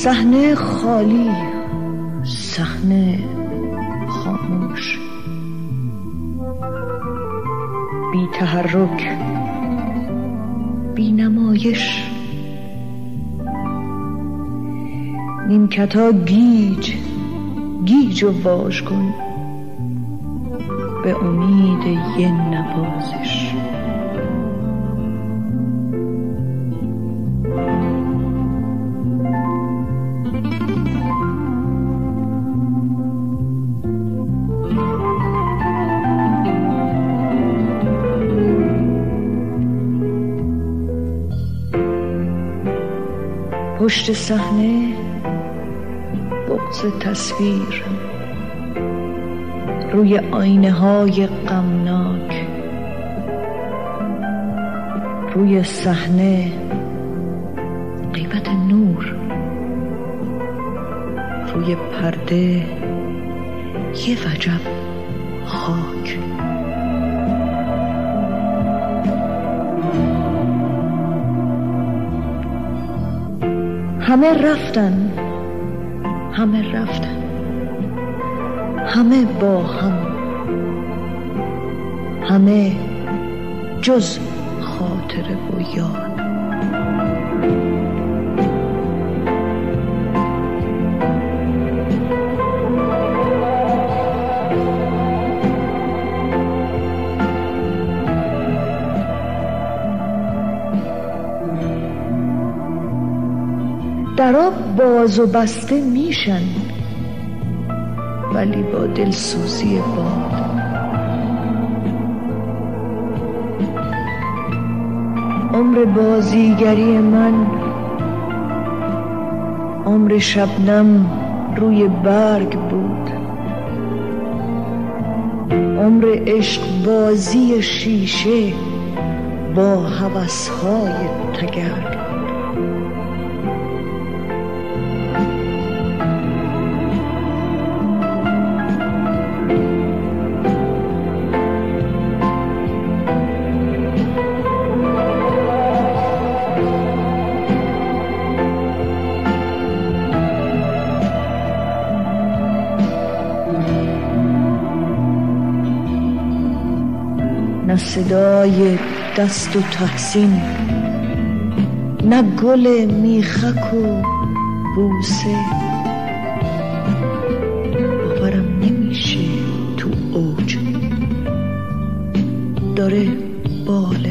صحنه خالی صحنه خاموش. بی تحرک بی نمایش. نیمکتا گیج گیج و واژ کن به امید یه نوازش. پشت صحنه بغز تصویر. روی آینه های غمناک. روی صحنه قیمت نور. روی پرده یه وجب خاک. همه رفتن. همه رفتن. همه با هم. همه جز خاطره و یاد باز و بسته میشن ولی با دلسوزی باد. عمر بازیگری من عمر شبنم روی برگ بود. عمر عشق بازی شیشه با هوسهای تگرگ. نه صدای دست و تحسین نه گل میخک و بوسه. باورم نمیشه تو اوج داره بال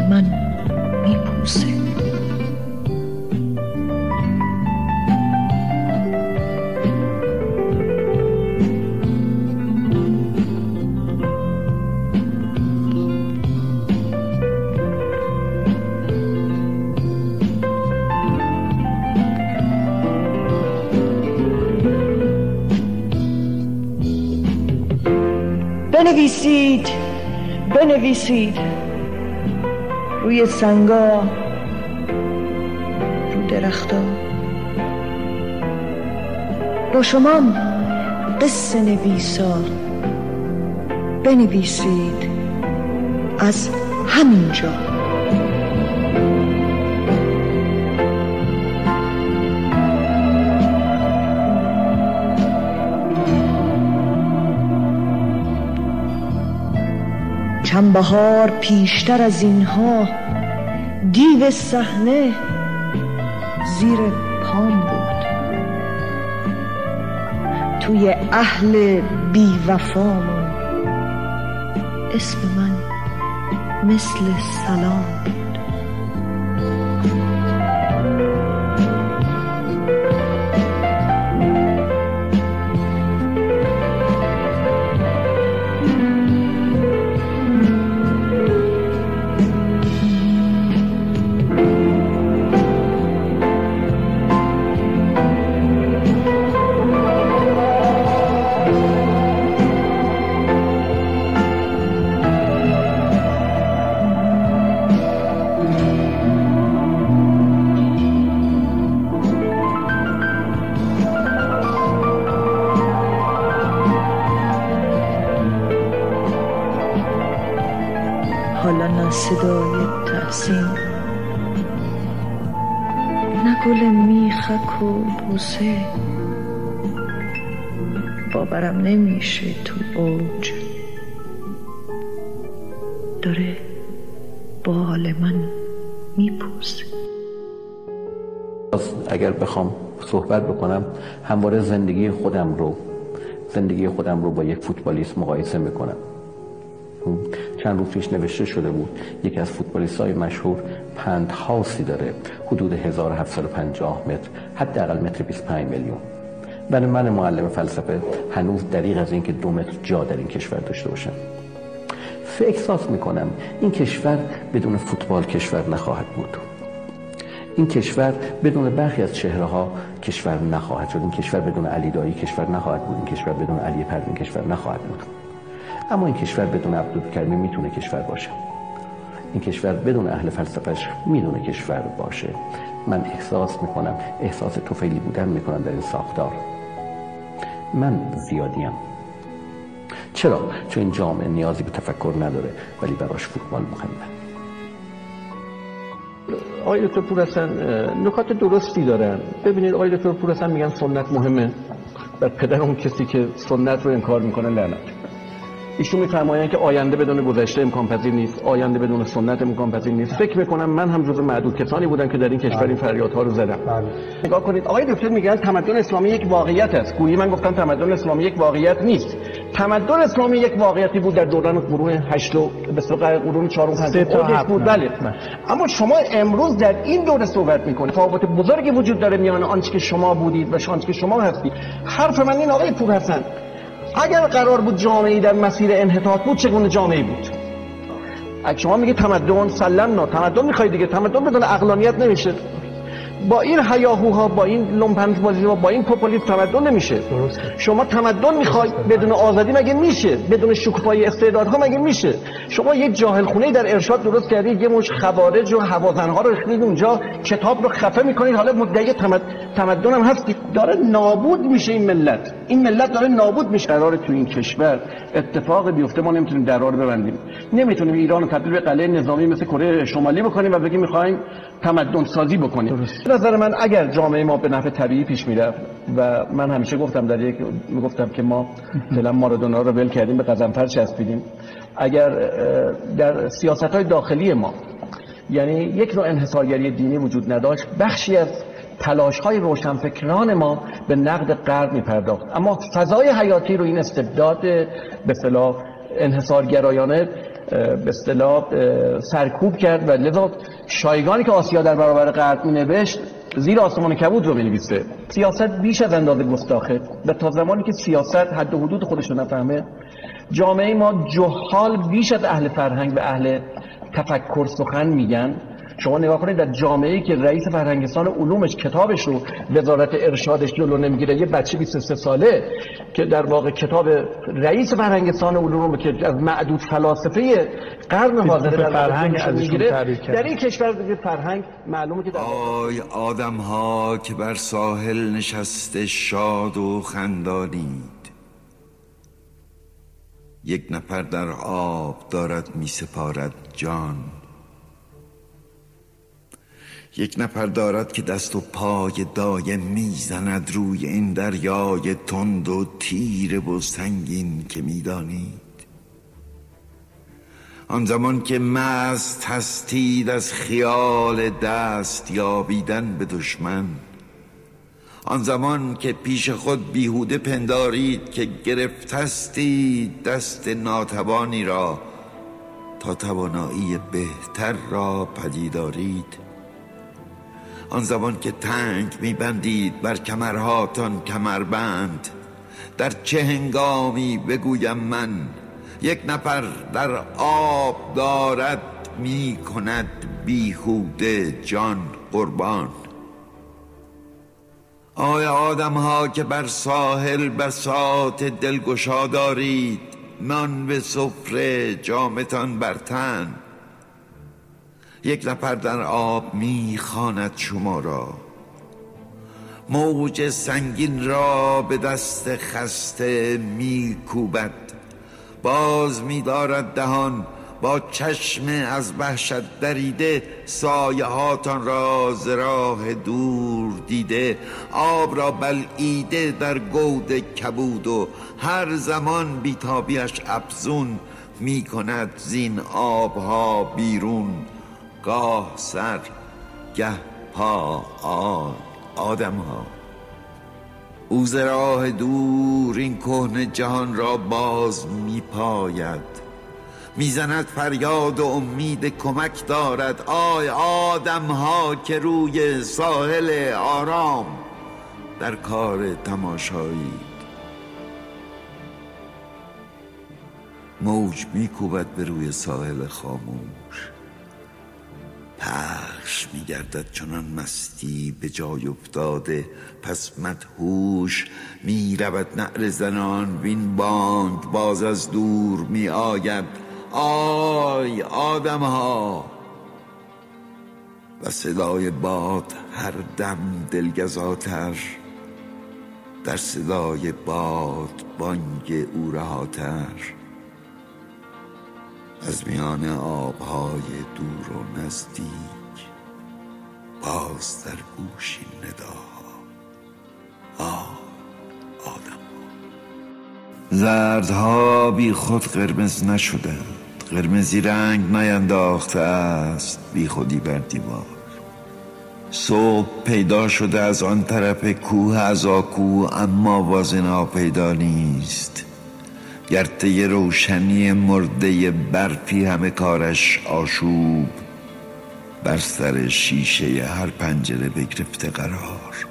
بنویسید بنویسید. روی سنگا رو درختا. با شما قصه نویسا. بنویسید از همینجا. چند بهار پیشتر از اینها. دیو صحنه زیر پام بود. توی اهل بی وفامون اسم من مثل سلام. صدای تحسین. نه گل میخک و بوسه. باورم نمیشه تو اوج. داره بال من میپوسه. اگر بخوام صحبت بکنم همواره زندگی خودم رو زندگی خودم رو با یک فوتبالیست مقایسه می‌کنم. چند روز پیش نوشته شده بود یکی از فوتبالیست های مشهور پند هاوسی داره حدود 1750 متر حداقل متر 25 میلیون. برای من معلم فلسفه هنوز دریغ از اینکه دو متر جا در این کشور داشته باشم. احساس می‌کنم این کشور بدون فوتبال کشور نخواهد بود. این کشور بدون برخی از چهره ها کشور نخواهد شد. این کشور بدون علی دایی کشور نخواهد بود. این کشور بدون علی پروین کشور نخواهد بود. اما این کشور بدون عبدالکرمی می‌تونه کشور باشه. این کشور بدون اهل فلسفهش می‌دونه کشور باشه. من احساس می‌کنم احساس توفیلی بودن می‌کنم در این ساختار. من زیادیم. چرا؟ چون این جامعه نیازی به تفکر نداره ولی براش فوتبال مهمه. آقای دکتر پور نکات درستی دارن. ببینید آقای دکتر پور میگن سنت مهمه. و پدر اون کسی که سنت رو انکار می‌کنه لعنت. ایشون میفرمایند که آینده بدون گذشته امکان پذیر نیست آینده بدون سنت امکان پذیر نیست. فکر می‌کنم من هم جزو معدود کسانی بودم که در این کشور این فریادها رو زدم. بله. نگاه کنید آقای دکتر میگن تمدن اسلامی یک واقعیت است. گویی من گفتم تمدن اسلامی یک واقعیت نیست. تمدن اسلامی یک واقعیتی بود در دوران قرون 8 و به قرون 4 و 5 تا بود. بله. اما شما امروز در این دوره صحبت می‌کنید. تفاوت بزرگی وجود داره میان آنچه که شما بودید و آنچه که شما هستید. حرف من این آقای پور هستن اگر قرار بود جامعه در مسیر انحطاط بود چگونه جامعه بود؟ اگه شما میگه تمدن سلمنا تمدن می‌خواید دیگه تمدن بدون اقلانیت نمیشه. با این هیاهوها با این لومپنج بازی با این پوپولیسم تمدن نمیشه. شما تمدن می‌خواید بدون آزادی مگه میشه؟ بدون شکوفایی استعدادها مگه میشه؟ شما یه جاهل خونه در ارشاد درست کردید یه مش خوارج و هوازنها رو رسیدید اونجا کتاب رو خفه می‌کنید حالا مدعی تمد... تمدن هم هست داره نابود میشه این ملت. این ملت داره نابود میشه. قرار تو این کشور اتفاق بیفته ما نمی‌تونیم درار ببندیم. نمی‌تونیم ایران رو تبدیل به قلعه نظامی مثل کره شمالی بکنیم و بگیم می‌خوایم تمدن سازی بکنیم نظر من اگر جامعه ما به نفع طبیعی پیش می‌رفت و من همیشه گفتم در یک می‌گفتم که ما فعلا مارادونا رو ول کردیم به قزنفر چسبیدیم. اگر در سیاست های داخلی ما یعنی یک نوع انحصارگری دینی وجود نداشت بخشی از تلاش های روشنفکران ما به نقد غرب می پرداخت اما فضای حیاتی رو این استبداد به صلاح انحصارگرایانه به اصطلاح سرکوب کرد و لذا شایگانی که آسیا در برابر غرب می نوشت زیر آسمان کبود رو بنویسه. سیاست بیش از اندازه گستاخه و تا زمانی که سیاست حد و حدود خودش رو نفهمه جامعه ما جهال بیش از اهل فرهنگ و اهل تفکر سخن میگن. شما نگاه کنید در جامعه ای که رئیس فرهنگستان علومش کتابش رو وزارت ارشادش جلو نمی‌گیره یه بچه 23 ساله که در واقع کتاب رئیس فرهنگستان علوم که از معدود فلاسفه قرن حاضر در فرهنگ می‌گیره در این کشور فرهنگ معلومه که در آی آدم ها که بر ساحل نشسته شاد و خندانید. یک نفر در آب دارد می سپارد جان. یک نفر دارد که دست و پای دایم می‌زند روی این دریای تند و تیر و سنگین که می‌دانید. آن زمان که مست هستید از خیال دست یابیدن به دشمن. آن زمان که پیش خود بیهوده پندارید که گرفتستید دست ناتوانی را تا توانایی بهتر را پدیدارید. آن زمان که تنگ میبندید بر کمرهاتان کمربند. در چه هنگامی بگویم من یک نفر در آب دارد می کند بیهوده جان قربان. آیا آدم ها که بر ساحل بسات دلگشا دارید من به سفره جامتان بر تن یک نفر در آب می‌خواند شما را. موج سنگین را به دست خسته میکوبد. باز میدارد دهان با چشم از وحشت دریده سایه هاتان را ز راه دور دیده. آب را بلعیده در گود کبود و هر زمان بیتابیش افزون می کند زین آبها بیرون. گاه سر گه پا آن آدم ها او ز راه دور این کهنه جهان را باز می پاید می‌زند فریاد و امید کمک دارد. آی آدم ها که روی ساحل آرام در کار تماشایی موج میکوبد به روی ساحل خاموش. پخش میگردد چنان مستی به جای افتاده. پس مدهوش می‌رود نعر زنان. وین بانگ باز از دور می آید آی آدم ها و صدای باد هر دم دلگزاتر. در صدای باد بانگ او رهاتر. از میان آبهای دور و نزدیک باز در گوشی نداها. آه آدم زردها بی خود قرمز نشدند. قرمزی رنگ نینداخته است بی خودی بر دیوار. صبح پیدا شده از آن طرف کوه از آکو اما وازنا پیدا نیست. گرته روشنی مرده برفی همه کارش آشوب بر سر شیشه هر پنجره بگرفته قرار.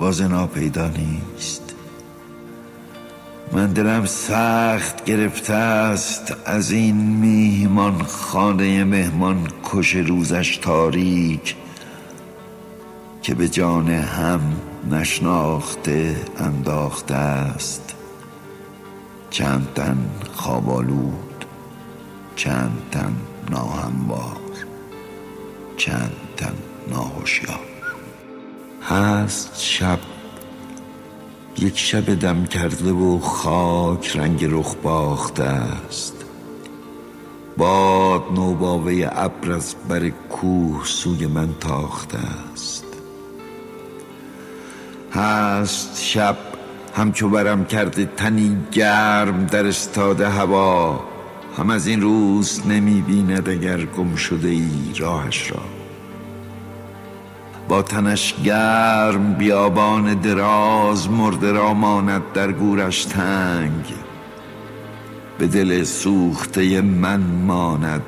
وازنا پیدا نیست. من دلم سخت گرفته است از این میهمان خانه مهمان کش روزش تاریک که به جان هم نشناخته انداخته است. چند تن خوابالود چند تن ناهموار چند تن ناهوشیار. هست شب یک شب دم کرده و خاک رنگ رخ باخته است. باد نوباوه ابر از بر کوه سوی من تاخته است. هست شب همچو برم کرده تنی گرم در استاده هوا هم از این روز نمی بیند اگر گم شده ای راهش را. با تنش گرم بیابان دراز مرده را ماند در گورش تنگ به دل سوخته من ماند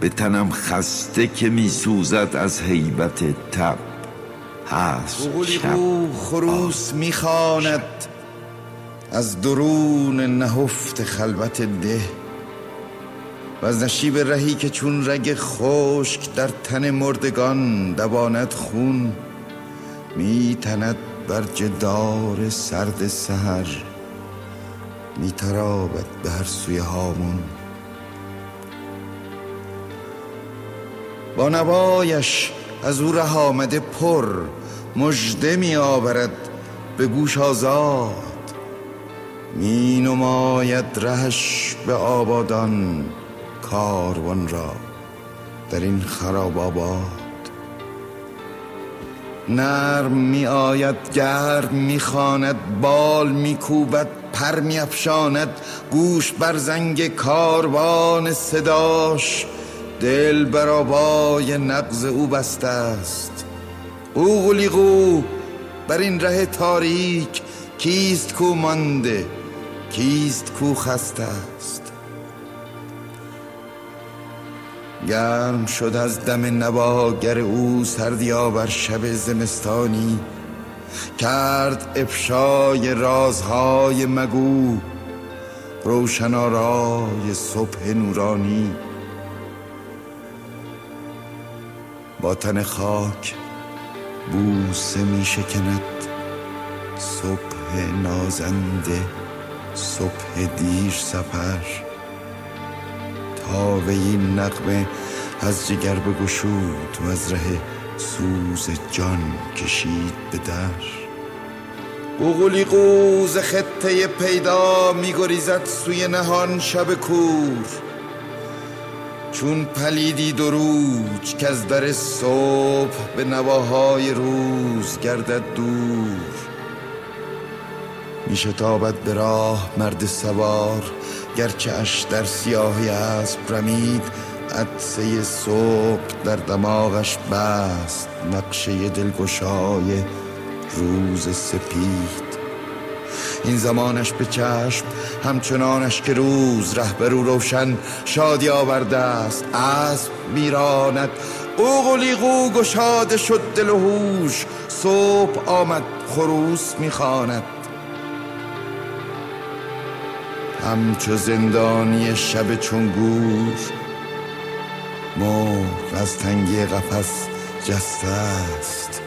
به تنم خسته که می سوزد از حیبت تب. هست. شب. خروس می‌خواند از درون نهفت خلوت ده. و از نشیب رهی که چون رگ خشک در تن مردگان دواند خون میتند بر جدار سرد سهر میترابد به هر سوی هامون. با نوایش از او ره آمده پر مژده می آورد به گوش آزاد. می نماید رهش به آبادان کاروان را در این خراب آباد. نرم می آید گرم می خاند بال می کوبد پر می افشاند گوش بر زنگ کاروان صداش. دل بر آبای نقض او بسته است. او غلیقو بر این ره تاریک کیست کو مانده؟ کیست کو خسته است؟ گرم شد از دم نواگر او سردیا بر شب زمستانی کرد افشای رازهای مگو روشنارای صبح نورانی. با تن خاک بوسه می شکند صبح نازنده صبح دیر سفر. به این نقمه از جگر بگشود و از ره سوز جان کشید به در. بغلی قوز خطه پیدا میگریزد سوی نهان شب کور. چون پلیدی دروج که از در صبح به نواهای روز گردد دور. میشتابد به راه مرد سوار گرچه اش در سیاهی اسب رمید عدسه صبح در دماغش بست نقشه دلگشای روز سپید. این زمانش به چشم همچنانش که روز رهبرو روشن شادی آورده است. اسب میراند او قلیقو گشاده شد دل و هوش. صبح آمد خروس می‌خواند. همچو زندانی شب چون گور مرغ از تنگی قفس جسته است.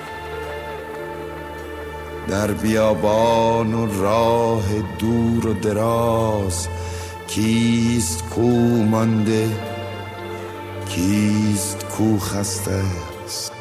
در بیابان و راه دور و دراز کیست کو مانده کیست کو خسته است؟